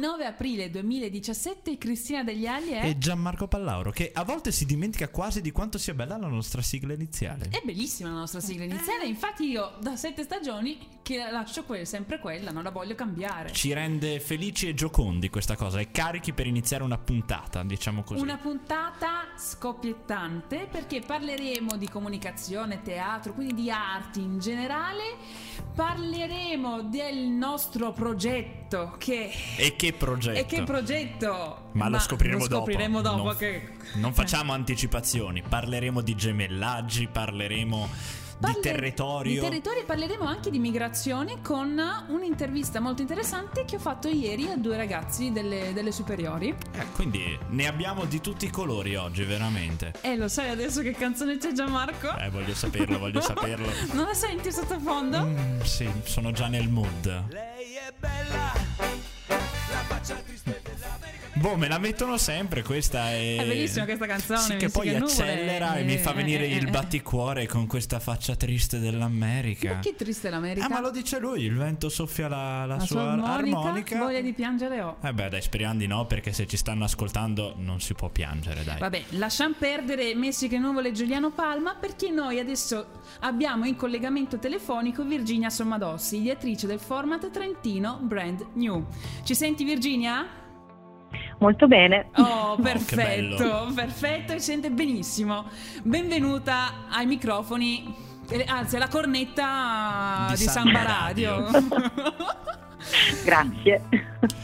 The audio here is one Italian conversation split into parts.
29 aprile 2017 Cristina Degli Ali è... E Gianmarco Pallauro, che a volte si dimentica quasi di quanto sia bella la nostra sigla iniziale. È bellissima la nostra sigla iniziale, infatti io da sette stagioni che lascio que- sempre quella, non la voglio cambiare. Ci rende felici e giocondi questa cosa e carichi per iniziare una puntata, diciamo così. Una puntata scoppiettante perché parleremo di comunicazione, teatro, quindi di arti in generale. Parleremo del nostro progetto che... E che progetto? E che progetto? Ma, lo scopriremo, lo scopriremo dopo. non, che... non facciamo anticipazioni, parleremo di gemellaggi, parleremo Parle- di territorio. Di territorio parleremo anche di migrazione con un'intervista molto interessante che ho fatto ieri a due ragazzi delle, delle superiori. Eh, quindi ne abbiamo di tutti i colori oggi, veramente. Eh, lo sai adesso che canzone c'è Gianmarco? Eh, voglio saperlo, voglio saperlo. Non la senti sottofondo? Mm, sì, sono già nel mood. Lei è bella, Boh, me la mettono sempre. Questa è. È bellissima questa canzone. Sì, che poi accelera nuvole. e mi fa venire eh, il eh. batticuore con questa faccia triste dell'America. Ma che triste l'America? Ah, ma lo dice lui. Il vento soffia la, la La sua, sua armonica, armonica. Voglia di piangere ho. Eh beh, dai, speriamo di no, perché se ci stanno ascoltando non si può piangere, dai. Vabbè, lasciamo perdere Messi che nuvole e Giuliano Palma perché noi adesso abbiamo in collegamento telefonico Virginia Sommadossi, ideatrice del format Trentino Brand New. Ci senti Virginia? Molto bene. Oh, che perfetto, perfetto, si sente benissimo. Benvenuta ai microfoni, eh, anzi alla cornetta Di di, Samba Samba Radio. Grazie.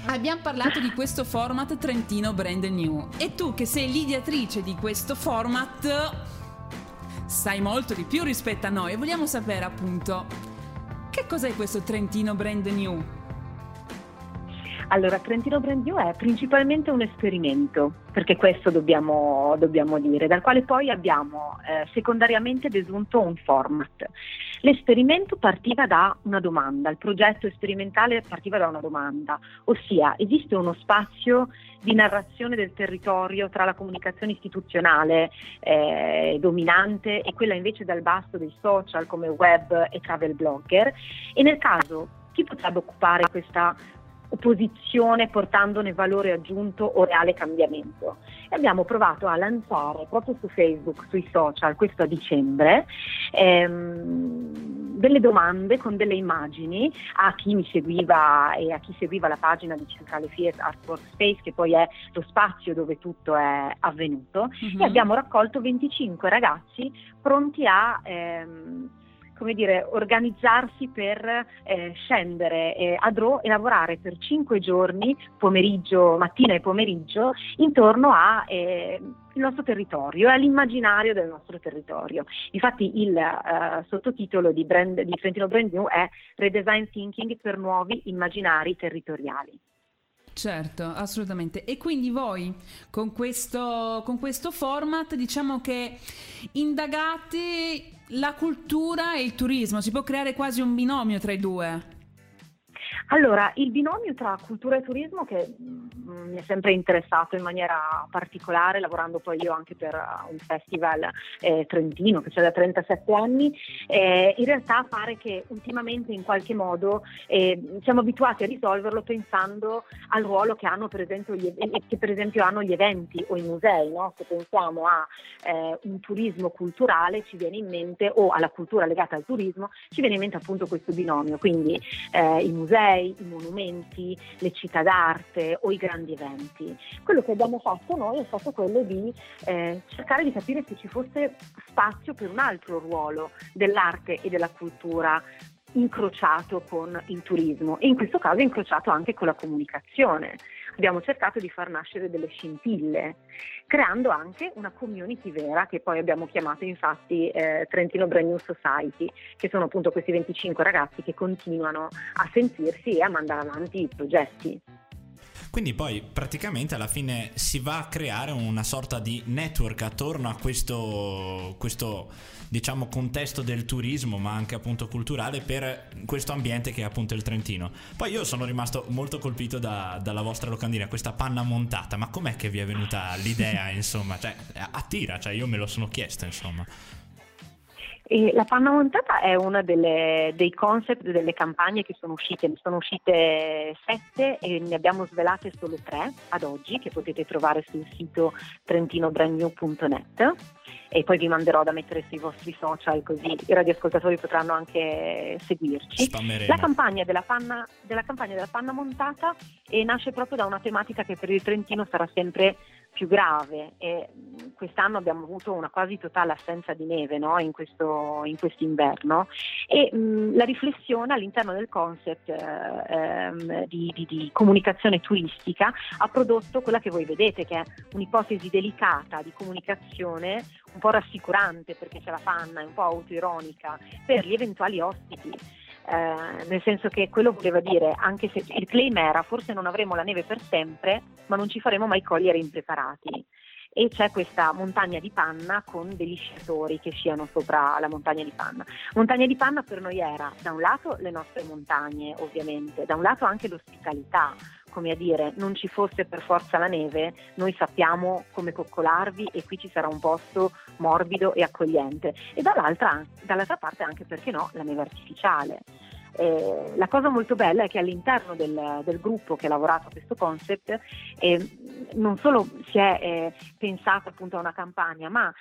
Abbiamo parlato di questo format Trentino Brand New e tu che sei l'ideatrice di questo format sai molto di più rispetto a noi e vogliamo sapere appunto che cos'è questo Trentino Brand New? Allora, Trentino Brand New è principalmente un esperimento, perché questo dobbiamo, dobbiamo dire, dal quale poi abbiamo eh, secondariamente desunto un format. L'esperimento partiva da una domanda, il progetto sperimentale partiva da una domanda, ossia esiste uno spazio di narrazione del territorio tra la comunicazione istituzionale eh, dominante e quella invece dal basso dei social come web e travel blogger e nel caso chi potrebbe occupare questa opposizione portandone valore aggiunto o reale cambiamento. E abbiamo provato a lanciare proprio su Facebook, sui social, questo a dicembre, ehm, delle domande con delle immagini a chi mi seguiva e a chi seguiva la pagina di Centrale Fiat Art Workspace, che poi è lo spazio dove tutto è avvenuto, Mhm. e abbiamo raccolto 25 ragazzi pronti a... ehm, come dire, organizzarsi per eh, scendere eh, a Dro e lavorare per cinque giorni, pomeriggio, mattina e pomeriggio, intorno al nostro territorio e all'immaginario del nostro territorio. Infatti il eh, sottotitolo di, brand, di Trentino Brand New è Redesign Thinking per nuovi immaginari territoriali. Certo, assolutamente. E quindi voi con questo, con questo format diciamo che indagate la cultura e il turismo, si può creare quasi un binomio tra i due. Allora, il binomio tra cultura e turismo che mm, mi è sempre interessato in maniera particolare, lavorando poi io anche per uh, un festival eh, trentino che c'è da 37 anni, eh, in realtà pare che ultimamente in qualche modo eh, siamo abituati a risolverlo pensando al ruolo che hanno per esempio gli, che per esempio hanno gli eventi o i musei, no? se pensiamo a eh, un turismo culturale ci viene in mente o alla cultura legata al turismo ci viene in mente appunto questo binomio, quindi eh, i musei, i monumenti, le città d'arte o i grandi eventi. Quello che abbiamo fatto noi è stato quello di eh, cercare di capire se ci fosse spazio per un altro ruolo dell'arte e della cultura incrociato con il turismo e in questo caso incrociato anche con la comunicazione. Abbiamo cercato di far nascere delle scintille, creando anche una community vera che poi abbiamo chiamato infatti eh, Trentino Brand New Society, che sono appunto questi 25 ragazzi che continuano a sentirsi e a mandare avanti i progetti. Quindi poi praticamente alla fine si va a creare una sorta di network attorno a questo, questo diciamo contesto del turismo ma anche appunto culturale per questo ambiente che è appunto il Trentino. Poi io sono rimasto molto colpito da- dalla vostra locandina, questa panna montata, ma com'è che vi è venuta l'idea insomma? Cioè attira, cioè io me lo sono chiesto insomma. E la panna montata è uno dei concept delle campagne che sono uscite, ne sono uscite sette e ne abbiamo svelate solo tre ad oggi che potete trovare sul sito trentinobrandnew.net e poi vi manderò da mettere sui vostri social così i radioascoltatori potranno anche seguirci. La campagna della panna, della campagna della panna montata eh, nasce proprio da una tematica che per il Trentino sarà sempre più grave e quest'anno abbiamo avuto una quasi totale assenza di neve no? in, questo, in quest'inverno e mh, la riflessione all'interno del concept eh, ehm, di, di, di, comunicazione turistica ha prodotto quella che voi vedete che è un'ipotesi delicata di comunicazione un po' rassicurante perché c'è la panna, è un po' autoironica per gli eventuali ospiti eh, nel senso che quello voleva dire, anche se il claim era forse non avremo la neve per sempre, ma non ci faremo mai cogliere impreparati. E c'è questa montagna di panna con degli sciatori che sciano sopra la montagna di panna. Montagna di panna per noi era da un lato le nostre montagne, ovviamente, da un lato anche l'ospitalità, come a dire non ci fosse per forza la neve, noi sappiamo come coccolarvi e qui ci sarà un posto morbido e accogliente. E dall'altra, dall'altra parte anche perché no, la neve artificiale. Eh, la cosa molto bella è che all'interno del, del, gruppo che ha lavorato a questo concept eh, non solo si è eh, pensato appunto a una campagna, ma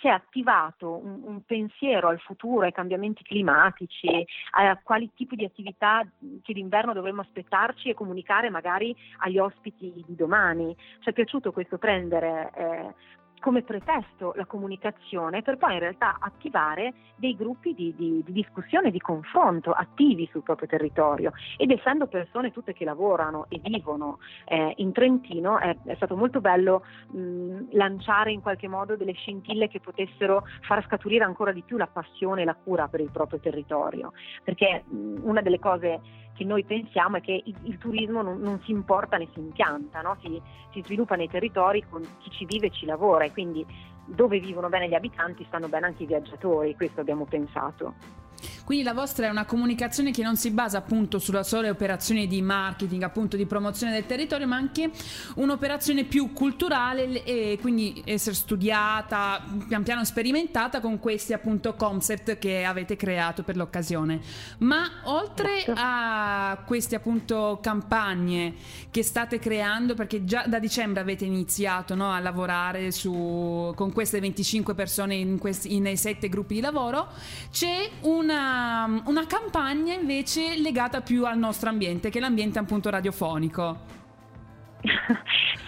si è attivato un, un, pensiero al futuro, ai cambiamenti climatici, a quali tipi di attività che d'inverno dovremmo aspettarci e comunicare magari agli ospiti di domani. Ci è piaciuto questo prendere eh, come pretesto la comunicazione per poi in realtà attivare dei gruppi di, di, di, discussione, di confronto attivi sul proprio territorio. Ed essendo persone tutte che lavorano e vivono eh, in Trentino è, è, stato molto bello mh, lanciare in qualche modo delle scintille che potessero far scaturire ancora di più la passione e la cura per il proprio territorio. Perché mh, una delle cose che noi pensiamo è che il, il turismo non, non, si importa né si impianta, no? si, si sviluppa nei territori con chi ci vive e ci lavora e quindi dove vivono bene gli abitanti stanno bene anche i viaggiatori, questo abbiamo pensato. Quindi la vostra è una comunicazione che non si basa appunto sulla sola operazione di marketing, appunto di promozione del territorio, ma anche un'operazione più culturale e quindi essere studiata, pian piano sperimentata con questi appunto concept che avete creato per l'occasione. Ma oltre a queste appunto campagne che state creando, perché già da dicembre avete iniziato no, a lavorare su, con queste 25 persone in questi, nei sette gruppi di lavoro, c'è un una, una campagna invece legata più al nostro ambiente, che è l'ambiente appunto radiofonico.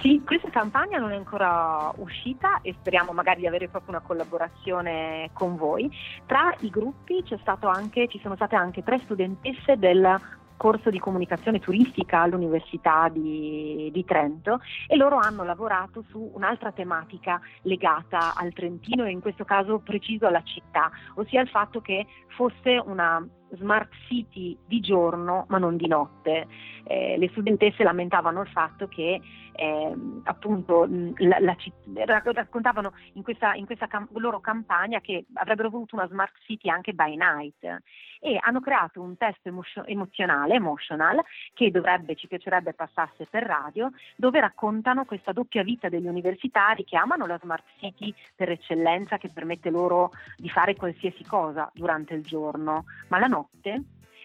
Sì, questa campagna non è ancora uscita e speriamo magari di avere proprio una collaborazione con voi. Tra i gruppi anche, ci sono state anche tre studentesse del corso di comunicazione turistica all'Università di, di, Trento e loro hanno lavorato su un'altra tematica legata al Trentino e in questo caso preciso alla città, ossia il fatto che fosse una smart city di giorno ma non di notte. Eh, le studentesse lamentavano il fatto che eh, appunto la, la, raccontavano in questa, in questa cam- loro campagna che avrebbero voluto una smart city anche by night e hanno creato un test emozio- emozionale, emotional, che dovrebbe, ci piacerebbe passasse per radio, dove raccontano questa doppia vita degli universitari che amano la smart city per eccellenza che permette loro di fare qualsiasi cosa durante il giorno, ma la notte notte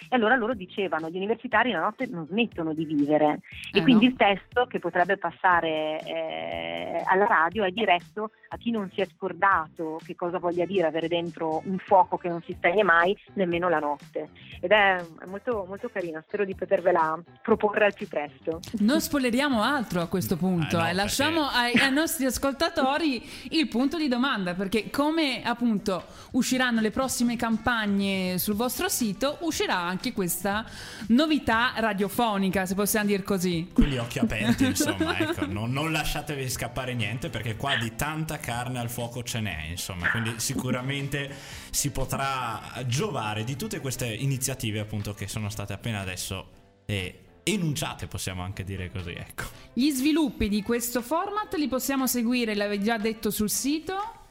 e allora loro dicevano gli universitari la notte non smettono di vivere eh e quindi no. il testo che potrebbe passare eh, alla radio è diretto a chi non si è scordato che cosa voglia dire avere dentro un fuoco che non si spegne mai nemmeno la notte ed è, è molto, molto carina spero di potervela proporre al più presto non spoileriamo altro a questo punto ah, no, eh. lasciamo ai, ai nostri ascoltatori il punto di domanda perché come appunto usciranno le prossime campagne sul vostro sito uscirà anche questa novità radiofonica, se possiamo dire così. Quindi occhi aperti, insomma, ecco, non, non, lasciatevi scappare niente perché qua di tanta carne al fuoco ce n'è, insomma, quindi sicuramente si potrà giovare di tutte queste iniziative appunto che sono state appena adesso e enunciate, possiamo anche dire così, ecco. Gli sviluppi di questo format li possiamo seguire, l'avevi già detto sul sito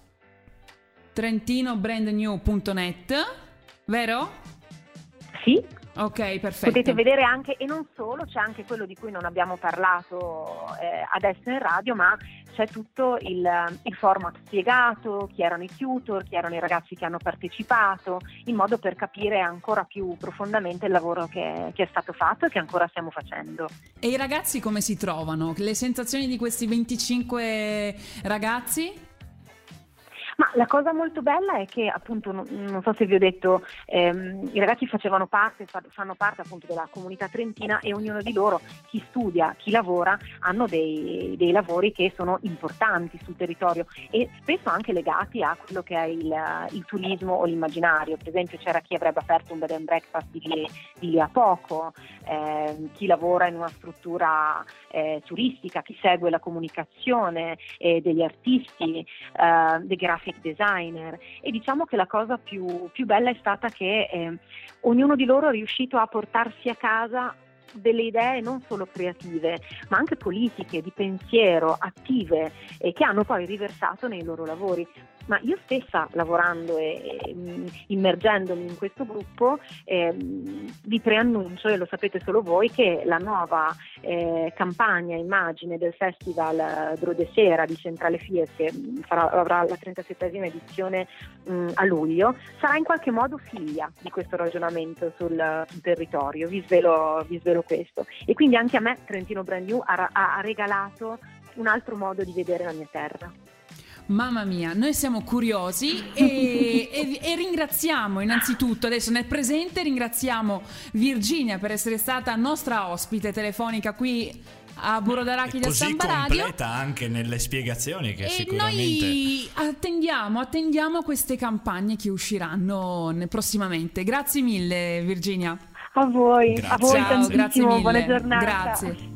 trentinobrandnew.net, vero? Sì, Ok, perfetto. Potete vedere anche, e non solo, c'è anche quello di cui non abbiamo parlato eh, adesso in radio, ma c'è tutto il, il, format spiegato, chi erano i tutor, chi erano i ragazzi che hanno partecipato, in modo per capire ancora più profondamente il lavoro che, che è stato fatto e che ancora stiamo facendo. E i ragazzi come si trovano? Le sensazioni di questi 25 ragazzi? Ma la cosa molto bella è che appunto, non, so se vi ho detto, ehm, i ragazzi facevano parte, fanno parte appunto della comunità trentina e ognuno di loro, chi studia, chi lavora, hanno dei, dei lavori che sono importanti sul territorio e spesso anche legati a quello che è il, il turismo o l'immaginario. Per esempio c'era chi avrebbe aperto un bed and breakfast di lì, di lì a poco, eh, chi lavora in una struttura eh, turistica, chi segue la comunicazione eh, degli artisti, eh, dei grafici graphic designer. E diciamo che la cosa più, più bella è stata che eh, ognuno di loro è riuscito a portarsi a casa delle idee non solo creative, ma anche politiche, di pensiero, attive, e che hanno poi riversato nei loro lavori ma io stessa lavorando e, e mm, immergendomi in questo gruppo eh, vi preannuncio, e lo sapete solo voi, che la nuova eh, campagna immagine del Festival Drode Sera di Centrale Fies, che farà, avrà la 37esima edizione mh, mm, a luglio, sarà in qualche modo figlia di questo ragionamento sul, sul territorio, vi svelo, vi svelo, questo. E quindi anche a me Trentino Brand New ha, ha regalato un altro modo di vedere la mia terra. Mamma mia, noi siamo curiosi e, e, e, ringraziamo innanzitutto, adesso nel presente ringraziamo Virginia per essere stata nostra ospite telefonica qui a Burro d'Arachidi del Samba Radio. completa anche nelle spiegazioni che e sicuramente... noi attendiamo, attendiamo queste campagne che usciranno prossimamente. Grazie mille Virginia. A voi, grazie. a voi Ciao, grazie mille. buona giornata. Grazie.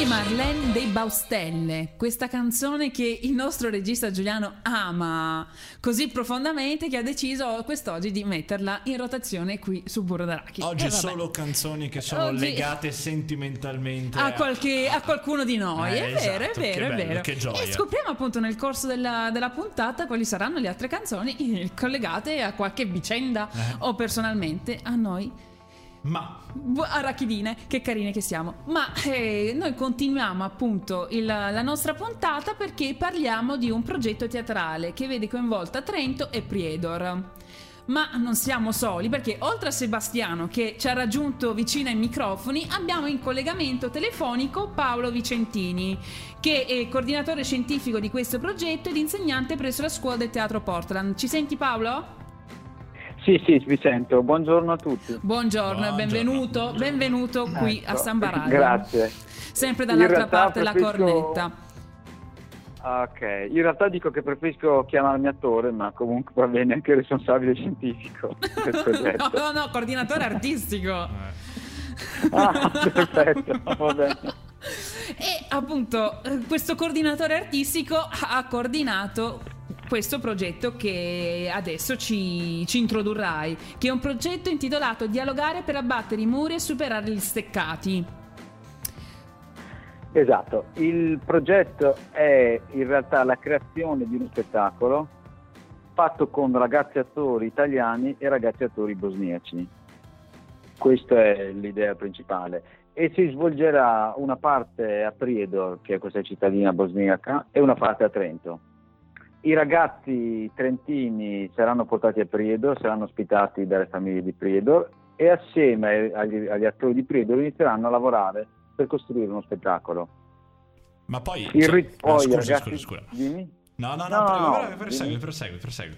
Mini Marlene dei Baustelle, questa canzone che il nostro regista Giuliano ama così profondamente che ha deciso quest'oggi di metterla in rotazione qui su Burro d'Arachidi. Oggi eh, solo canzoni che sono Oggi... legate sentimentalmente a, qualche, a qualcuno di noi, eh, è vero, esatto, è vero, bello, è vero. Che gioia. E scopriamo appunto nel corso della, della, puntata quali saranno le altre canzoni collegate a qualche vicenda eh. o personalmente a noi ma arachidine, che carine che siamo. Ma eh, noi continuiamo appunto il, la nostra puntata perché parliamo di un progetto teatrale che vede coinvolta Trento e Priedor. Ma non siamo soli perché oltre a Sebastiano che ci ha raggiunto vicino ai microfoni abbiamo in collegamento telefonico Paolo Vicentini che è coordinatore scientifico di questo progetto ed insegnante presso la scuola del teatro Portland. Ci senti Paolo? Sì, sì, vi sento. Buongiorno a tutti. Buongiorno, e benvenuto, benvenuto qui ecco, a Samba Radio. Grazie. Sempre dall'altra parte preferisco... la cornetta. Ok, in realtà dico che preferisco chiamarmi attore, ma comunque va bene anche responsabile scientifico no, no, no, coordinatore artistico. ah, perfetto, va bene. E appunto questo coordinatore artistico ha coordinato questo progetto che adesso ci, ci, introdurrai, che è un progetto intitolato Dialogare per abbattere i muri e superare gli steccati. Esatto, il progetto è in realtà la creazione di uno spettacolo fatto con ragazzi attori italiani e ragazzi attori bosniaci. Questa è l'idea principale e si svolgerà una parte a Priedor, che è questa cittadina bosniaca, e una parte a Trento. I ragazzi trentini saranno portati a Priedor, saranno ospitati dalle famiglie di Priedor e assieme agli, agli attori di Priedor inizieranno a lavorare per costruire uno spettacolo. Ma poi... Il cioè, poi scusa, ragazzi, scusa, scusa. Dimmi? No, no, no, no, no prosegui, prosegui, prosegui.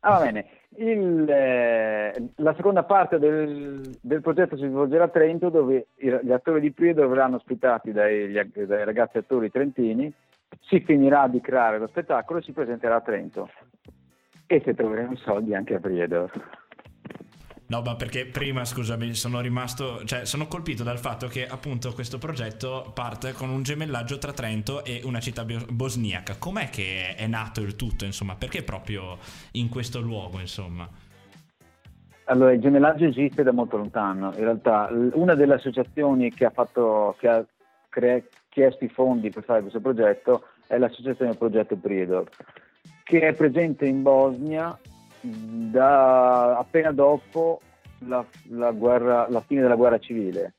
Ah, va bene. Il, eh, la seconda parte del, del, progetto si svolgerà a Trento dove gli attori di Priedor verranno ospitati dai, dai ragazzi attori trentini si finirà di creare lo spettacolo e si presenterà a Trento e se troveremo soldi anche a Priedor. No, ma perché prima, scusami, sono rimasto, cioè sono colpito dal fatto che appunto questo progetto parte con un gemellaggio tra Trento e una città bosniaca. Com'è che è nato il tutto, insomma? Perché proprio in questo luogo, insomma? Allora, il gemellaggio esiste da molto lontano. In realtà, una delle associazioni che ha, fatto, che ha cre- chiesto i fondi per fare questo progetto è l'associazione Progetto Priedor. che è presente in Bosnia da appena dopo la, la guerra- la fine della guerra civile.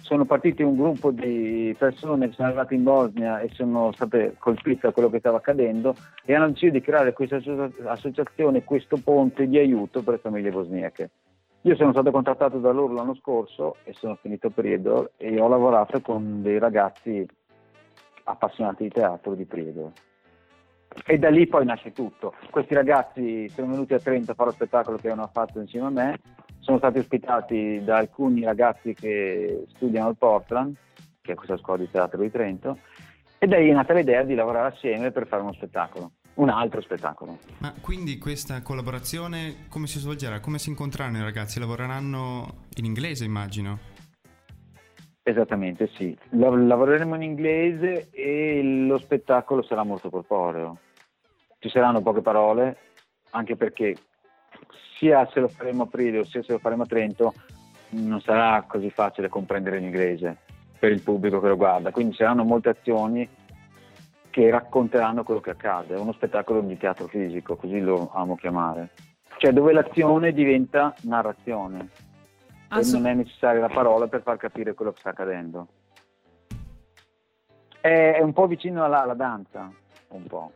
Sono partiti un gruppo di persone che sono arrivate in Bosnia e sono state colpite da quello che stava accadendo e hanno deciso di creare questa associa- associazione, questo ponte di aiuto per le famiglie bosniache. Io sono stato contattato da loro l'anno scorso e sono finito Priedor e ho lavorato con dei ragazzi appassionati di teatro di Priedor. E da lì poi nasce tutto. Questi ragazzi sono venuti a Trento a fare lo spettacolo che hanno fatto insieme a me, sono stati ospitati da alcuni ragazzi che studiano al Portland, che è questa scuola di teatro di Trento, e da lì è nata l'idea di lavorare assieme per fare uno spettacolo, un altro spettacolo. Ma quindi questa collaborazione come si svolgerà? Come si incontreranno i ragazzi? Lavoreranno in inglese, immagino. Esattamente, sì. Lav- lavoreremo in inglese e lo spettacolo sarà molto corporeo. Ci saranno poche parole, anche perché sia se lo faremo a Prido sia se lo faremo a Trento non sarà così facile comprendere l'inglese per il pubblico che lo guarda. Quindi saranno molte azioni che racconteranno quello che accade. È uno spettacolo di teatro fisico, così lo amo chiamare. Cioè dove l'azione diventa narrazione e Assu- non è necessaria la parola per far capire quello che sta accadendo. È, è un po' vicino alla, alla danza, un po'.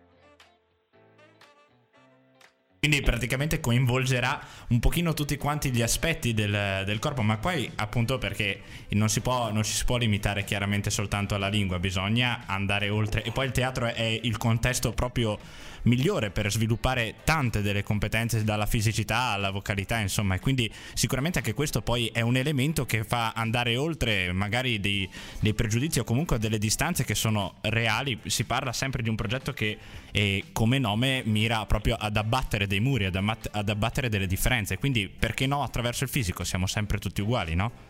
Quindi praticamente coinvolgerà un pochino tutti quanti gli aspetti del, del corpo, ma poi appunto perché non si, può, non si può limitare chiaramente soltanto alla lingua, bisogna andare oltre. E poi il teatro è il contesto proprio migliore per sviluppare tante delle competenze dalla fisicità alla vocalità, insomma, e quindi sicuramente anche questo poi è un elemento che fa andare oltre magari dei, dei pregiudizi o comunque delle distanze che sono reali. Si parla sempre di un progetto che eh, come nome mira proprio ad abbattere dei muri, ad, ammat- ad abbattere delle differenze, quindi perché no attraverso il fisico siamo sempre tutti uguali, no?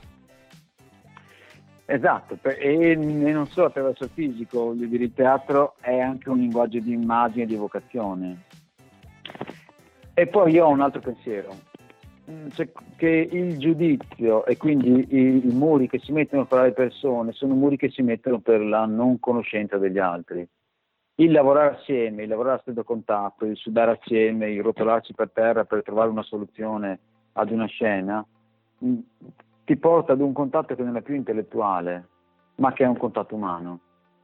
Esatto, e, non solo attraverso il fisico, il teatro è anche un linguaggio di immagine e di evocazione. E poi io ho un altro pensiero, Mm, cioè che il giudizio e quindi i, i muri che si mettono fra le persone sono muri che si mettono per la non conoscenza degli altri. Il lavorare assieme, il lavorare a stretto contatto, il sudare assieme, il rotolarci per terra per trovare una soluzione ad una scena, mm, ti porta ad un contatto che non è più intellettuale, ma che è un contatto umano.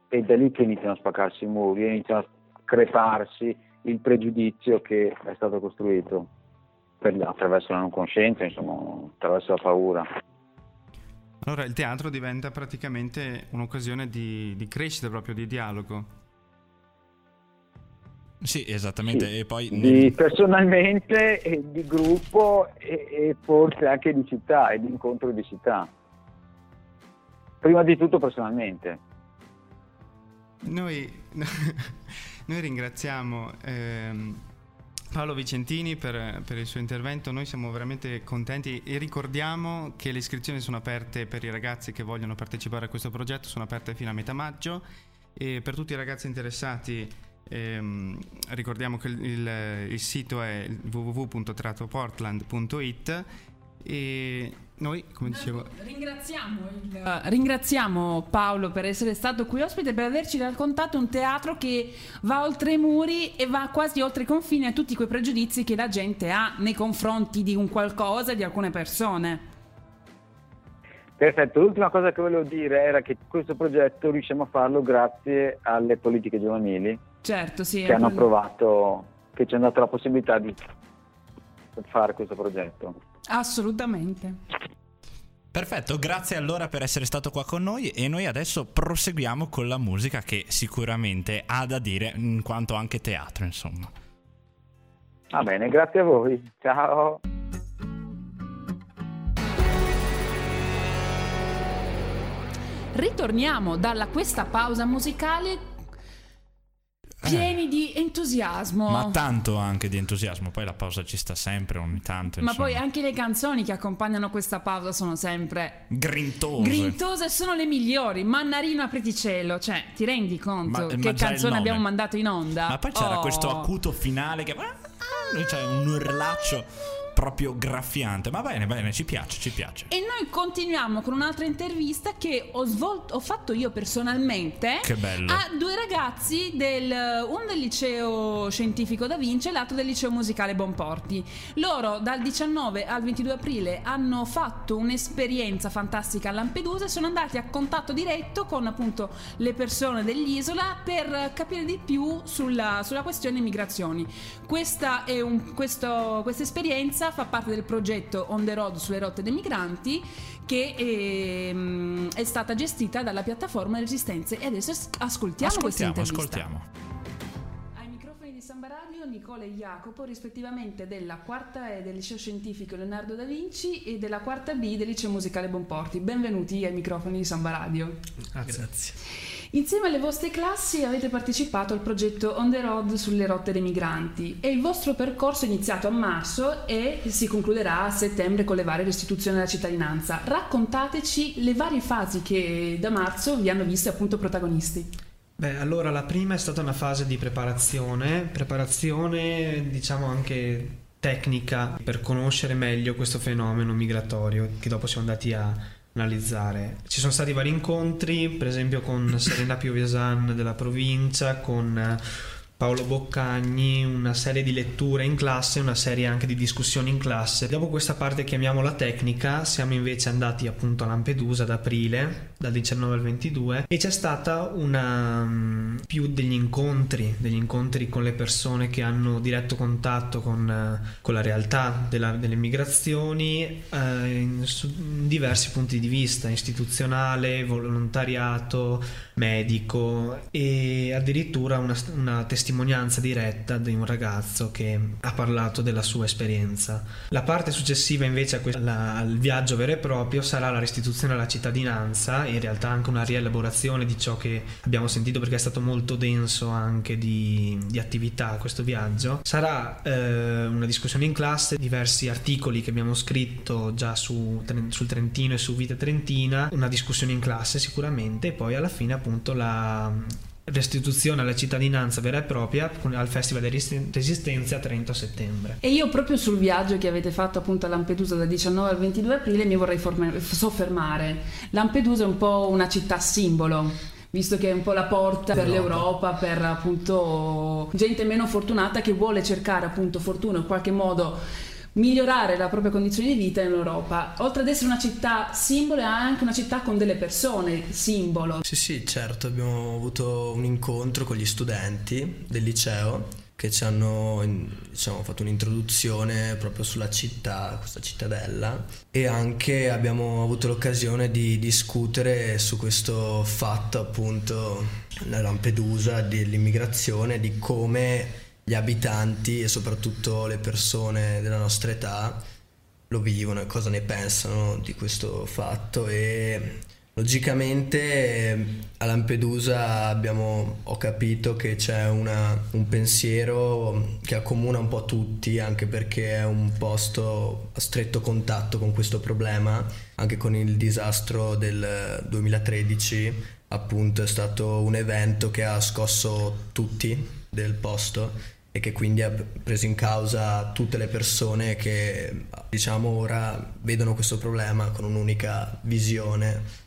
E da lì che iniziano a spaccarsi i muri, iniziano a creparsi il pregiudizio che è stato costruito per- attraverso la non conoscenza, insomma, attraverso la paura. Allora il teatro diventa praticamente un'occasione di, di crescita, proprio di dialogo. Sì, esattamente. Sì, E poi di personalmente, e di gruppo e, e forse anche di città e di incontro di città. Prima di tutto personalmente. Noi, noi ringraziamo ehm, Paolo Vicentini per, per il suo intervento, noi siamo veramente contenti e ricordiamo che le iscrizioni sono aperte per i ragazzi che vogliono partecipare a questo progetto, sono aperte fino a metà maggio e per tutti i ragazzi interessati ehm, ricordiamo che il, il- il sito è www.teatroportland.it e noi, come dicevo, Ringraziamo, il- eh, ringraziamo Paolo per essere stato qui ospite e per averci raccontato un teatro che va oltre i muri e va quasi oltre i confini a tutti quei pregiudizi che la gente ha nei confronti di un qualcosa, di alcune persone. Perfetto, l'ultima cosa che volevo dire era che questo progetto riusciamo a farlo grazie alle politiche giovanili Certo, sì. che hanno approvato, che ci hanno dato la possibilità di fare questo progetto. Assolutamente. Perfetto, grazie allora per essere stato qua con noi e noi adesso proseguiamo con la musica che sicuramente ha da dire in quanto anche teatro, insomma. Va bene, grazie a voi. Ciao. Ritorniamo dalla questa pausa musicale pieni di entusiasmo. Ma tanto anche di entusiasmo, poi la pausa ci sta sempre ogni tanto. Ma insomma. poi anche le canzoni che accompagnano questa pausa sono sempre Grintose. grintose, sono le migliori. Mannarino a Preticello, cioè, ti rendi conto Ma- ma che il canzone abbiamo mandato in onda? Ma poi c'era Oh. questo acuto finale che... Cioè un urlaccio. Proprio graffiante. Ma bene, bene, ci piace, ci piace. E noi continuiamo con un'altra intervista che ho, svolto, ho fatto io personalmente Che bello. a due ragazzi, del, uno del liceo scientifico Da Vinci e l'altro del liceo musicale Bonporti. Loro dal 19 al 22 aprile hanno fatto un'esperienza fantastica a Lampedusa e sono andati a contatto diretto con appunto le persone dell'isola per capire di più sulla, sulla questione immigrazioni. Questa, è un- questo- questa esperienza fa parte del progetto On the Road sulle rotte dei migranti che ehm, è stata gestita dalla piattaforma Resistenze e adesso as- ascoltiamo, questa Ascoltiamo, intervista. ascoltiamo. Ai microfoni di Samba Radio Nicola e Jacopo, rispettivamente della quarta E del liceo scientifico Leonardo da Vinci e della quarta B del liceo musicale Bonporti. Benvenuti ai microfoni di Samba Radio. Grazie. Insieme alle vostre classi avete partecipato al progetto On the Road sulle rotte dei migranti e il vostro percorso è iniziato a marzo e si concluderà a settembre con le varie restituzioni della cittadinanza. Raccontateci le varie fasi che da marzo vi hanno visto appunto protagonisti. Beh, allora la prima è stata una fase di preparazione, preparazione diciamo anche tecnica per conoscere meglio questo fenomeno migratorio che dopo siamo andati a analizzare. Ci sono stati vari incontri, per esempio con Serena Piovesan della provincia, con eh, Paolo Boccagni, una serie di letture in classe, una serie anche di discussioni in classe. Dopo questa parte chiamiamola tecnica, siamo invece andati appunto a Lampedusa ad aprile, dal 19 al 22, e c'è stata una mm, più degli incontri, degli incontri con le persone che hanno diretto contatto con, eh, con la realtà della- delle migrazioni eh, in, su- in diversi punti di vista, istituzionale, volontariato, medico e addirittura una, una testimonianza diretta di un ragazzo che ha parlato della sua esperienza. La parte successiva invece a que- alla- al viaggio vero e proprio sarà la restituzione alla cittadinanza, in realtà anche una rielaborazione di ciò che abbiamo sentito perché è stato molto denso anche di, di attività questo viaggio. Sarà eh, una discussione in classe, diversi articoli che abbiamo scritto già su, sul Trentino e su Vita Trentina, una discussione in classe sicuramente e poi alla fine appunto la restituzione alla cittadinanza vera e propria al Festival di Resi- Resistenza a Trento a settembre. E io proprio sul viaggio che avete fatto appunto a Lampedusa dal 19 al 22 aprile mi vorrei soffermare. Lampedusa è un po' una città simbolo. Visto che è un po' la porta per l'Europa, per appunto gente meno fortunata che vuole cercare appunto fortuna in qualche modo migliorare la propria condizione di vita in Europa. Oltre ad essere una città simbolo, è anche una città con delle persone simbolo. Sì, sì, certo, abbiamo avuto un incontro con gli studenti del liceo che ci hanno diciamo, fatto un'introduzione proprio sulla città, questa cittadella e anche abbiamo avuto l'occasione di discutere su questo fatto appunto la Lampedusa dell'immigrazione, di come gli abitanti e soprattutto le persone della nostra età lo vivono e cosa ne pensano di questo fatto. E logicamente a Lampedusa abbiamo, ho capito che c'è una- un pensiero che accomuna un po' tutti anche perché è un posto a stretto contatto con questo problema. Anche con il disastro del 2013 appunto è stato un evento che ha scosso tutti del posto e che quindi ha preso in causa tutte le persone che diciamo ora vedono questo problema con un'unica visione.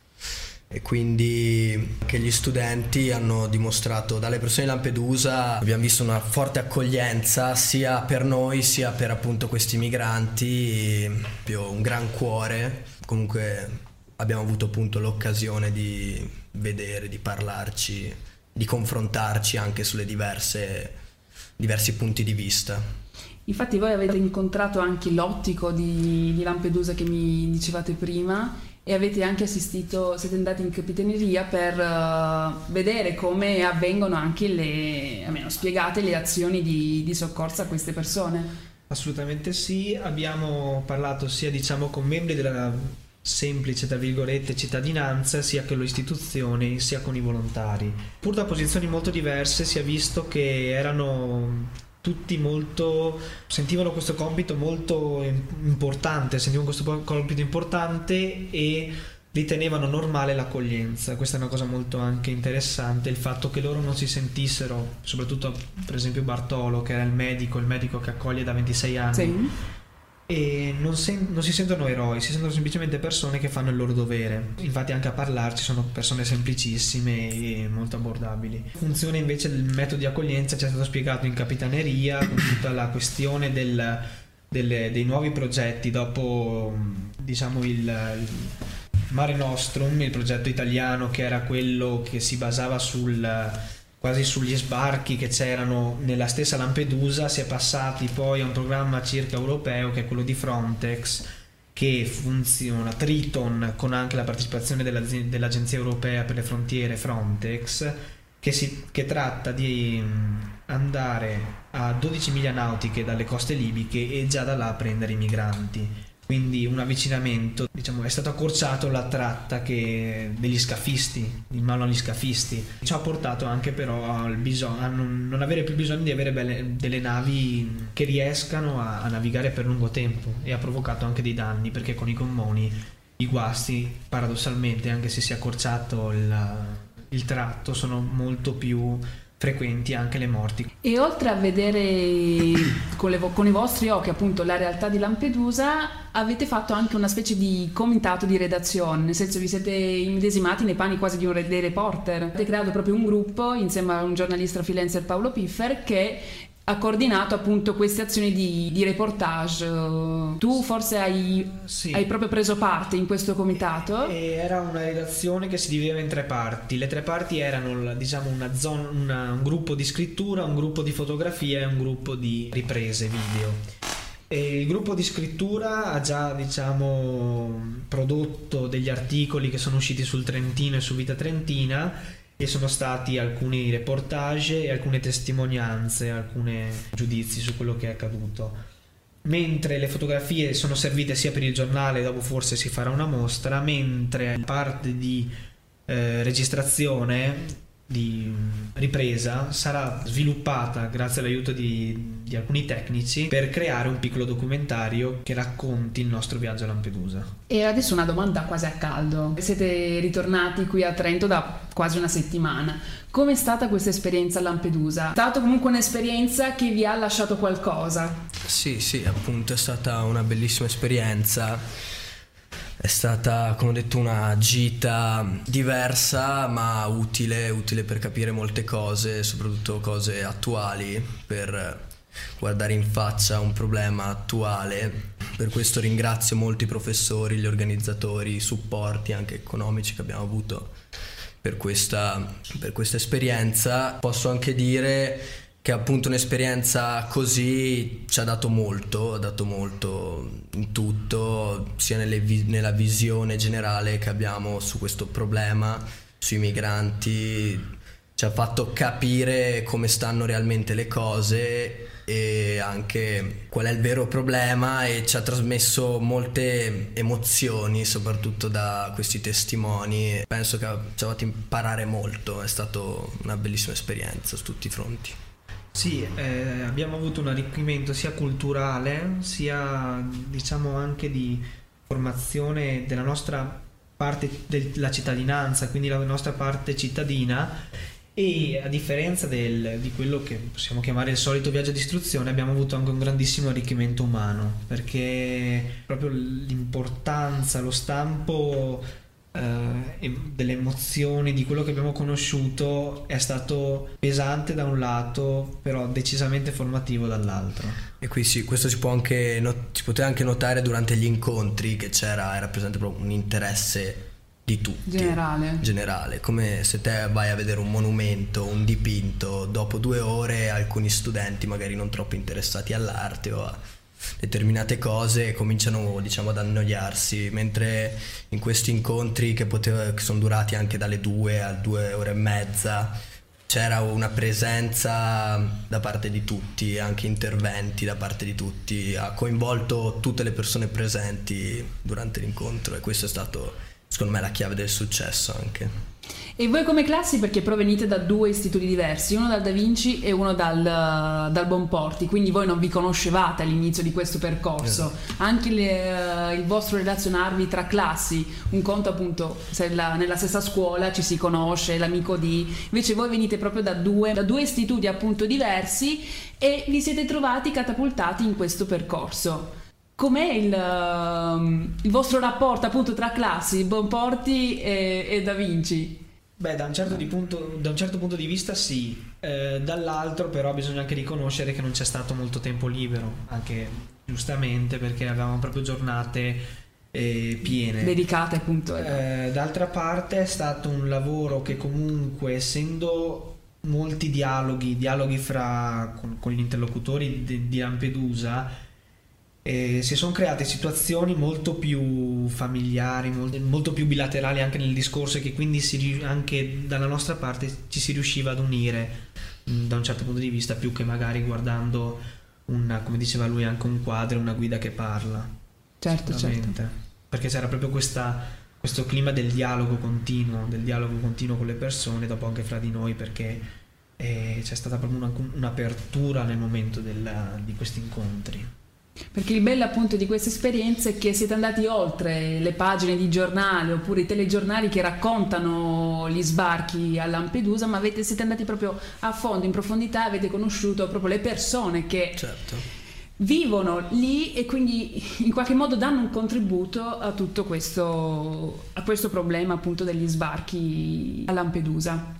E quindi che gli studenti hanno dimostrato dalle persone di Lampedusa abbiamo visto una forte accoglienza sia per noi sia per appunto questi migranti proprio un gran cuore. Comunque abbiamo avuto appunto l'occasione di vedere di parlarci di confrontarci anche sulle diverse diversi punti di vista Infatti voi avete incontrato anche l'ottico di, di Lampedusa che mi dicevate prima e avete anche assistito, siete andati in capitaneria per eh, vedere come avvengono anche le, almeno spiegate le azioni di, di soccorso a queste persone. Assolutamente sì, abbiamo parlato sia diciamo con membri della semplice tra virgolette cittadinanza sia con le istituzioni sia con i volontari. Pur da posizioni molto diverse si è visto che erano tutti molto sentivano questo compito molto importante, sentivano questo compito importante e ritenevano normale l'accoglienza. Questa è una cosa molto anche interessante, il fatto che loro non si sentissero, soprattutto per esempio Bartolo che era il medico, il medico che accoglie da 26 anni Sì. E non, sen- non, si sentono eroi, si sentono semplicemente persone che fanno il loro dovere. Infatti anche a parlarci sono persone semplicissime e molto abbordabili. Funziona invece il metodo di accoglienza, ci è stato spiegato in capitaneria, con tutta la questione del, delle, dei nuovi progetti dopo diciamo il, il Mare Nostrum, il progetto italiano che era quello che si basava sul quasi sugli sbarchi che c'erano nella stessa Lampedusa, si è passati poi a un programma circa europeo che è quello di Frontex che funziona Triton con anche la partecipazione dell'Agenzia Europea per le Frontiere Frontex che, si, che tratta di andare a 12 miglia nautiche dalle coste libiche e già da là prendere i migranti quindi un avvicinamento, diciamo, è stato accorciato la tratta che, degli scafisti, in mano agli scafisti. Ci ha portato anche però al bisogno, a non, non, avere più bisogno di avere belle, delle navi che riescano a, a, navigare per lungo tempo e ha provocato anche dei danni perché con i gommoni i guasti, paradossalmente, anche se si è accorciato il, il tratto, sono molto più frequenti anche le morti. E oltre a vedere con, le, con, i vostri occhi appunto la realtà di Lampedusa, avete fatto anche una specie di comitato di redazione, nel senso vi siete immedesimati nei panni quasi di un, dei reporter. Avete creato proprio un gruppo insieme a un giornalista freelancer Paolo Piffer che ha coordinato appunto queste azioni di, di reportage. Tu forse hai, sì. hai, proprio preso parte in questo comitato? Era una redazione che si divideva in tre parti. Le tre parti erano diciamo una zona, una, un gruppo di scrittura, un gruppo di fotografia e un gruppo di riprese video. E il gruppo di scrittura ha già diciamo, prodotto degli articoli che sono usciti sul Trentino e su Vita Trentina e sono stati alcuni reportage e alcune testimonianze, alcuni giudizi su quello che è accaduto. Mentre le fotografie sono servite sia per il giornale, dopo forse si farà una mostra, mentre parte di eh, registrazione di ripresa sarà sviluppata grazie all'aiuto di, di, alcuni tecnici per creare un piccolo documentario che racconti il nostro viaggio a Lampedusa. E adesso una domanda quasi a caldo. Siete ritornati qui a Trento da quasi una settimana. Com'è stata questa esperienza a Lampedusa? È stata comunque un'esperienza che vi ha lasciato qualcosa? Sì, sì, appunto è stata una bellissima esperienza è stata, come ho detto, una gita diversa ma utile, utile per capire molte cose, soprattutto cose attuali, per guardare in faccia un problema attuale. Per questo ringrazio molti professori, gli organizzatori, i supporti anche economici che abbiamo avuto per questa, per questa esperienza. Posso anche dire che appunto un'esperienza così ci ha dato molto, ha dato molto in tutto, sia vi- nella visione generale che abbiamo su questo problema, sui migranti, ci ha fatto capire come stanno realmente le cose e anche qual è il vero problema e ci ha trasmesso molte emozioni soprattutto da questi testimoni. Penso che ci ha fatto imparare molto è stata una bellissima esperienza su tutti i fronti sì, eh, abbiamo avuto un arricchimento sia culturale sia diciamo anche di formazione della nostra parte della cittadinanza, quindi la nostra parte cittadina. E a differenza del, di quello che possiamo chiamare il solito viaggio di istruzione abbiamo avuto anche un grandissimo arricchimento umano perché proprio l'importanza, lo stampo eh, delle emozioni, di quello che abbiamo conosciuto è stato pesante da un lato, però decisamente formativo dall'altro. E qui sì, questo si può anche not- si poteva anche notare durante gli incontri che c'era, era presente proprio un interesse di tutti. Generale. Generale, come se te vai a vedere un monumento, un dipinto, dopo due ore alcuni studenti magari non troppo interessati all'arte o a determinate cose cominciano diciamo ad annoiarsi mentre in questi incontri che, poteva, che sono durati anche dalle due a due ore e mezza c'era una presenza da parte di tutti, anche interventi da parte di tutti, ha coinvolto tutte le persone presenti durante l'incontro e questo è stato secondo me la chiave del successo anche. E voi come classi perché provenite da due istituti diversi, uno dal Da Vinci e uno dal, dal Bonporti, quindi voi non vi conoscevate all'inizio di questo percorso. Esatto. Anche le, uh, il vostro relazionarvi tra classi, un conto appunto se la, nella stessa scuola ci si conosce, l'amico di... Invece voi venite proprio da due, da due istituti appunto diversi e vi siete trovati catapultati in questo percorso. com'è il, um, il vostro rapporto appunto tra classi, Bonporti e, e Da Vinci? Beh, da un, certo di punto, da un certo punto di vista sì, Eh, dall'altro però bisogna anche riconoscere che non c'è stato molto tempo libero, anche giustamente perché avevamo proprio giornate eh, piene. Dedicate appunto. Eh, d'altra parte è stato un lavoro che comunque essendo molti dialoghi, dialoghi fra con, con gli interlocutori di, di Lampedusa, eh, si sono create situazioni molto più familiari, molto, più bilaterali anche nel discorso e che quindi si anche dalla nostra parte ci si riusciva ad unire da un certo punto di vista più che magari guardando una, come diceva lui, anche un quadro, una guida che parla. Certo, certo. Perché c'era proprio questa, questo clima del dialogo continuo, del dialogo continuo con le persone, dopo anche fra di noi, perché eh, c'è stata proprio una- un'apertura nel momento della- di questi incontri. Perché il bello appunto di questa esperienza è che siete andati oltre le pagine di giornali oppure i telegiornali che raccontano gli sbarchi a Lampedusa, ma avete, siete andati proprio a fondo, in profondità, avete conosciuto proprio le persone che Certo. vivono lì e quindi in qualche modo danno un contributo a tutto questo, a questo problema appunto degli sbarchi a Lampedusa.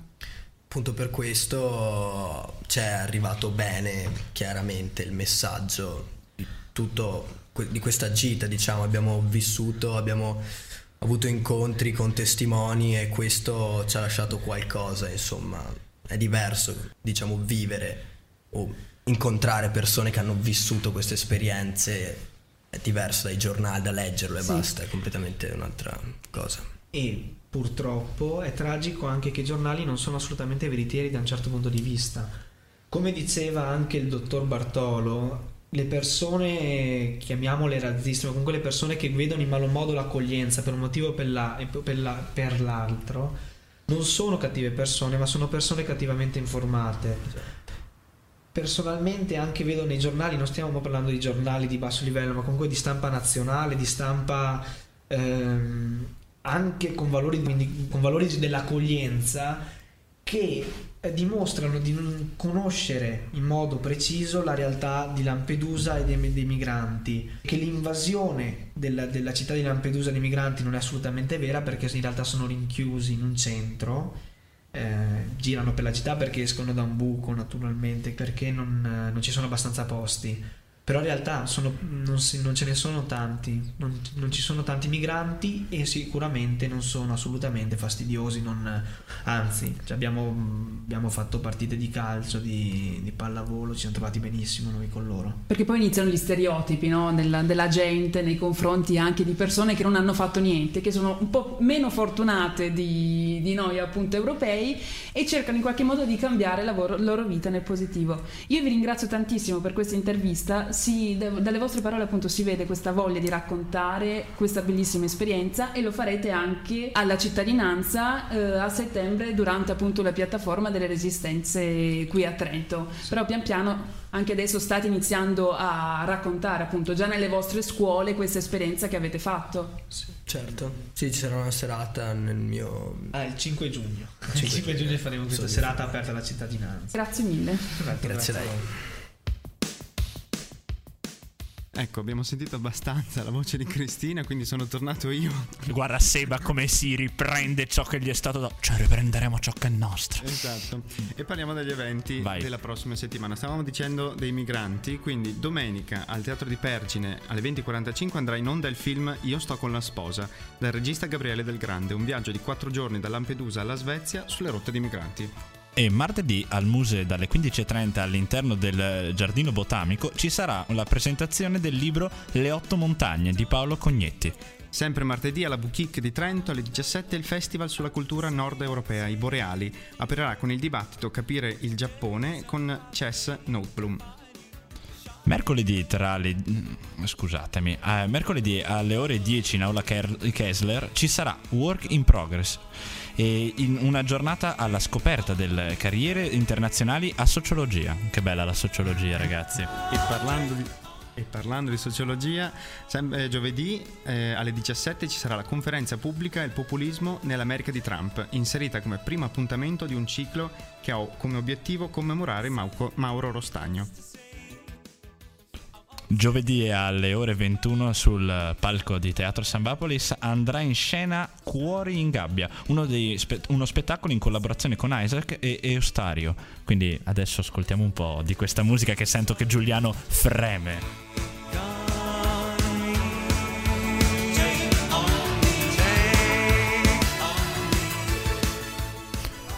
Appunto per questo ci è arrivato bene chiaramente il messaggio tutto di questa gita, diciamo, abbiamo vissuto, abbiamo avuto incontri con testimoni e questo ci ha lasciato qualcosa, insomma, è diverso, diciamo, vivere o incontrare persone che hanno vissuto queste esperienze è diverso dai giornali, da leggerlo e Sì. basta, è completamente un'altra cosa. E purtroppo è tragico anche che i giornali non sono assolutamente veritieri da un certo punto di vista. Come diceva anche il dottor Bartolo, le persone, chiamiamole razziste, ma comunque le persone che vedono in malo modo l'accoglienza per un motivo o per, la- per la- per l'altro, non sono cattive persone, ma sono persone cattivamente informate. Personalmente anche vedo nei giornali, non stiamo parlando di giornali di basso livello, ma comunque di stampa nazionale, di stampa ehm, anche con valori, con valori dell'accoglienza che dimostrano di non conoscere in modo preciso la realtà di Lampedusa e dei, dei migranti, che l'invasione della, della città di Lampedusa dei migranti non è assolutamente vera perché in realtà sono rinchiusi in un centro, eh, girano per la città perché escono da un buco naturalmente, perché non, eh, non ci sono abbastanza posti. Però in realtà sono- non, si- non ce ne sono tanti, non, non ci sono tanti migranti e sicuramente non sono assolutamente fastidiosi, non- anzi cioè abbiamo, abbiamo fatto partite di calcio, di, di pallavolo, ci siamo trovati benissimo noi con loro. Perché poi iniziano gli stereotipi no? della, della gente nei confronti anche di persone che non hanno fatto niente, che sono un po' meno fortunate di, di noi appunto europei e cercano in qualche modo di cambiare la loro, loro vita nel positivo. Io vi ringrazio tantissimo per questa intervista, si- da- dalle vostre parole appunto si vede questa voglia di raccontare questa bellissima esperienza e lo farete anche alla cittadinanza eh, a settembre durante appunto la piattaforma delle resistenze qui a Trento. Però pian piano anche adesso state iniziando a raccontare appunto già nelle vostre scuole questa esperienza che avete fatto. Certo, sì, ci sarà una serata nel mio... Ah, il 5 giugno. Il 5 5 giugno faremo questa serata aperta alla cittadinanza. Grazie mille. Grazie a lei. Ecco, abbiamo sentito abbastanza la voce di Cristina, quindi sono tornato io. Guarda Seba come si riprende ciò che gli è stato dato. Cioè riprenderemo ciò che è nostro. Esatto. E parliamo degli eventi Vai. della prossima settimana. Stavamo dicendo dei migranti, quindi domenica al Teatro di Pergine alle 20.45 andrà in onda il film Io sto con la sposa del regista Gabriele Del Grande, un viaggio di quattro giorni da Lampedusa alla Svezia sulle rotte dei migranti. E martedì al Muse dalle 15.30 all'interno del Giardino Botanico ci sarà la presentazione del libro Le otto montagne di Paolo Cognetti. Sempre martedì alla Boutique di Trento alle 17 il Festival sulla cultura nord europea, i Boreali. Aprirà con il dibattito Capire il Giappone con Chess Notebloom. Mercoledì tra le mm, scusatemi, eh, mercoledì alle ore 10 in aula Kessler ci sarà Work in Progress e in una giornata alla scoperta delle carriere internazionali a sociologia. Che bella la sociologia, ragazzi. E parlando di, e parlando di sociologia, eh, giovedì eh, alle 17 ci sarà la conferenza pubblica Il populismo nell'America di Trump, inserita come primo appuntamento di un ciclo che ha come obiettivo commemorare Mauro Rostagno. Giovedì alle ore 21 sul palco di Teatro San Bapolis andrà in scena Cuori in gabbia, uno, spe- uno spettacolo in collaborazione con Isaac e Eustario. Quindi adesso ascoltiamo un po' di questa musica che sento che Giuliano freme.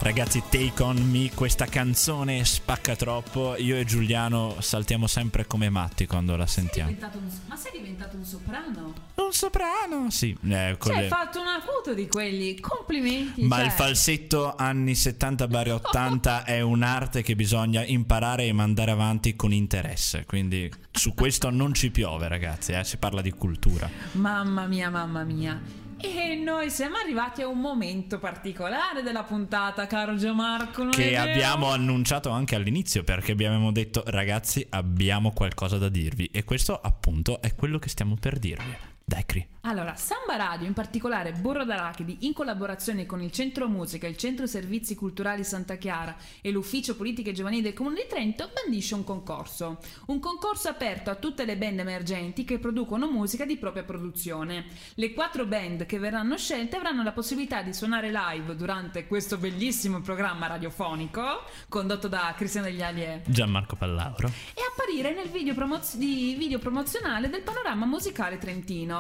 Ragazzi, Take On Me, questa canzone spacca troppo. Io e Giuliano saltiamo sempre come matti quando la Sei sentiamo. diventato un- ma sei diventato un soprano? Un soprano? Sì, eh, Cioè, hai le- fatto un acuto di quelli. Complimenti. Ma cioè. il falsetto anni 70-80 è un'arte che bisogna imparare e mandare avanti con interesse. Quindi su questo non ci piove, ragazzi. eh, Si parla di cultura. Mamma mia, mamma mia. E noi siamo arrivati a un momento particolare della puntata, caro Gianmarco. Che abbiamo annunciato anche all'inizio perché abbiamo detto, ragazzi, abbiamo qualcosa da dirvi. E questo appunto è quello che stiamo per dirvi. Dai, Cri. Allora, Samba Radio, in particolare Burro d'Arachidi, in collaborazione con il Centro Musica, il Centro Servizi Culturali Santa Chiara e l'Ufficio Politiche Giovanili del Comune di Trento, bandisce un concorso. Un concorso aperto a tutte le band emergenti che producono musica di propria produzione. Le quattro band che verranno scelte avranno la possibilità di suonare live durante questo bellissimo programma radiofonico, condotto da Cristiano Degli Alie Gianmarco Pallauro. e apparire nel video, promoz- di video promozionale del panorama musicale trentino.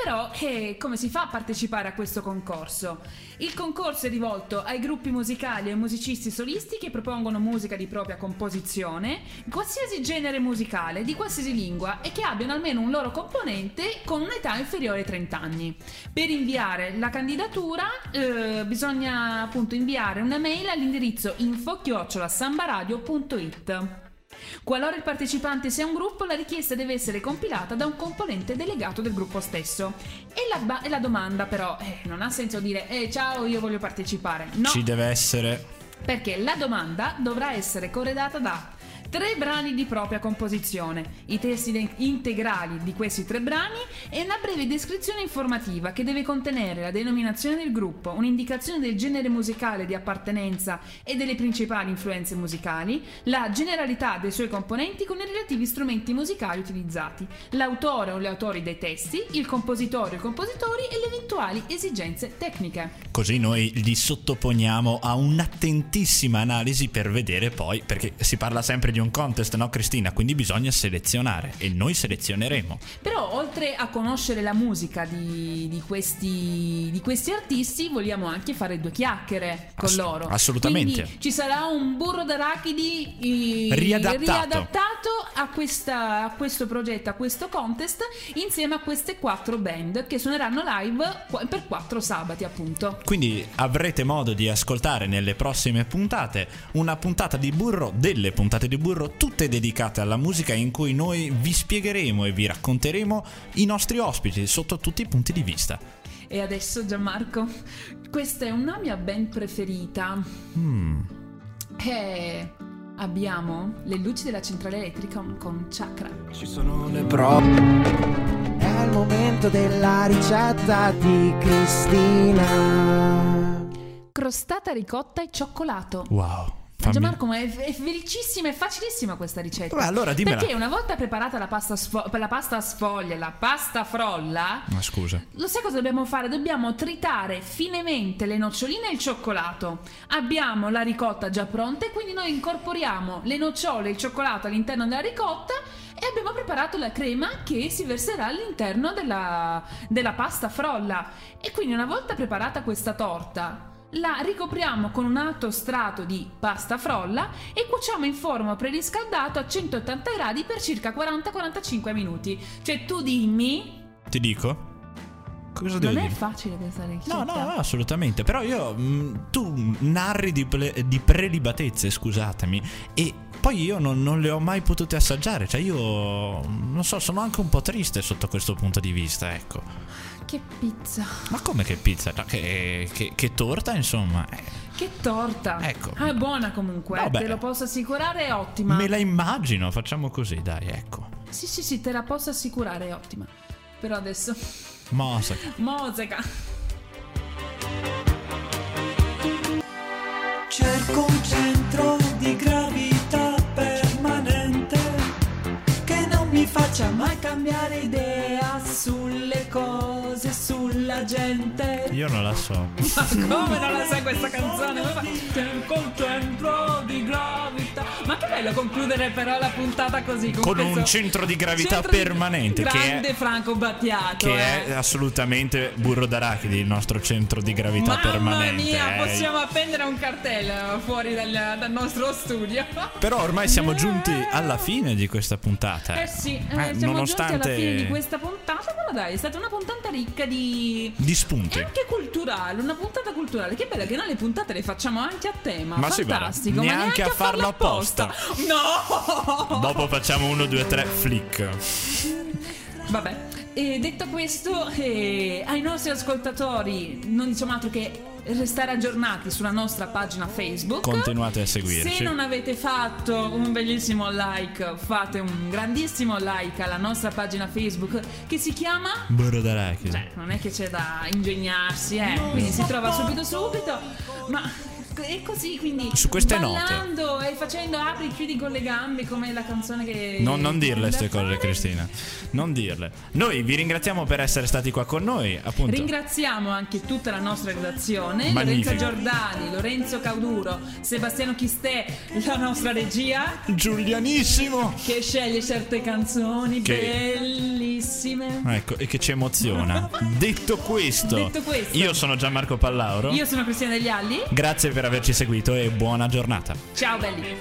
Però, eh, come si fa a partecipare a questo concorso? Il concorso è rivolto ai gruppi musicali e musicisti solisti che propongono musica di propria composizione, qualsiasi genere musicale, di qualsiasi lingua e che abbiano almeno un loro componente con un'età inferiore ai 30 anni. Per inviare la candidatura eh, bisogna appunto inviare una mail all'indirizzo info-sambaradio.it. Qualora il partecipante sia un gruppo, la richiesta deve essere compilata da un componente delegato del gruppo stesso. E la, ba- e la domanda però, eh, non ha senso dire, eh ciao, io voglio partecipare. No, Ci deve essere perché la domanda dovrà essere corredata da tre brani di propria composizione, i testi integrali di questi tre brani e una breve descrizione informativa che deve contenere la denominazione del gruppo, un'indicazione del genere musicale di appartenenza e delle principali influenze musicali, la generalità dei suoi componenti con i relativi strumenti musicali utilizzati, l'autore o gli autori dei testi, il compositore o i compositori e le eventuali esigenze tecniche. Così noi li sottoponiamo a un'attentissima analisi per vedere poi, perché si parla sempre di un contest, no Cristina? Quindi bisogna selezionare e noi selezioneremo. Però oltre a conoscere la musica di, di questi, di questi artisti, vogliamo anche fare due chiacchiere con Ass- loro. assolutamente. Quindi ci sarà un burro d'arachidi Riadattato. riadattato a, questa- a questo progetto, a questo contest, insieme a queste quattro band che suoneranno live per quattro sabati appunto. Quindi avrete modo di ascoltare nelle prossime puntate una puntata di burro, delle puntate di burro, tutte dedicate alla musica in cui noi vi spiegheremo e vi racconteremo i nostri ospiti sotto tutti i punti di vista. E adesso Gianmarco, questa è una mia band preferita. Hmm. E abbiamo le luci della centrale elettrica con chakra. Ci sono le prove. È il momento della ricetta di Cristina. Crostata ricotta e cioccolato. Wow. Fammi- Gianmarco, ma è, è felicissima e facilissima questa ricetta. Vabbè, allora dimmela. Perché una volta preparata la pasta, sfo- la pasta sfoglia, la pasta frolla, Ma scusa. lo sai cosa dobbiamo fare? Dobbiamo tritare finemente le noccioline e il cioccolato. Abbiamo la ricotta già pronta e quindi noi incorporiamo le nocciole e il cioccolato all'interno della ricotta e abbiamo preparato la crema che si verserà all'interno della, della pasta frolla. E quindi una volta preparata questa torta, la ricopriamo con un alto strato di pasta frolla e cuociamo in forno preriscaldato a 180 gradi per circa 40-45 minuti. Cioè tu dimmi Ti dico? Cosa non è dire? facile questa ricetta. No, no, no, assolutamente. Però io. mh, tu narri di, ple- di prelibatezze, scusatemi. E poi io non, non le ho mai potute assaggiare. Cioè, io. Non so, sono anche un po' triste sotto questo punto di vista, ecco. Che pizza. Ma come che pizza? Che, che- che torta, insomma. Eh, Che torta. Ecco. Ah, è buona comunque, eh, Vabbè. te lo posso assicurare, è ottima. Me la immagino, facciamo così, dai, ecco. Sì, sì, sì, te la posso assicurare, è ottima. Però adesso Mosca. Moseca. Cerco un centro faccia mai cambiare idea sulle cose, sulla gente. Io non la so. Ma come non la sai questa canzone? Ma fa- Col centro di gravità. Ma che bello concludere però la puntata così. Con questo un centro di gravità centro di- permanente, che è- Grande Franco Battiato. Che eh. è assolutamente burro d'arachidi, il nostro centro di gravità Mamma permanente. mia, eh. possiamo appendere un cartello fuori dal, dal nostro studio. Però ormai siamo giunti alla fine di questa puntata. Eh sì, eh, Eh, siamo nonostante giunti alla fine di questa puntata, però dai, è stata una puntata ricca di... di spunti. E anche culturale, una puntata culturale. Che bello che noi le puntate le facciamo anche a tema. Ma sì, fantastico. ma neanche a farlo apposta. No! Dopo facciamo uno, due, tre, flick. Vabbè, e detto questo, eh, ai nostri ascoltatori non diciamo altro che restare aggiornati sulla nostra pagina Facebook. Continuate a Se seguirci. non avete fatto un bellissimo like, fate un grandissimo like alla nostra pagina Facebook che si chiama Burro d'arachidi. Cioè, non è che c'è da ingegnarsi, eh. Quindi si trova subito subito. Ma è così, quindi. Su queste ballando e facendo apri chiudi con le gambe come la canzone che. Non, non dirle queste cose. Cristina. Non dirle. Noi vi ringraziamo per essere stati qua con noi. Appunto. Ringraziamo anche tutta la nostra redazione, Magnifico. Lorenzo Giordani, Lorenzo Cauduro, Sebastiano Chistè, la nostra regia Giulianissimo. che sceglie certe canzoni Che- bellissime. Ecco, e che ci emoziona. Detto questo, Detto questo. io sono Gianmarco Pallauro. Io sono Cristina Degli Alli. Grazie per averci seguito e buona giornata. Ciao belli.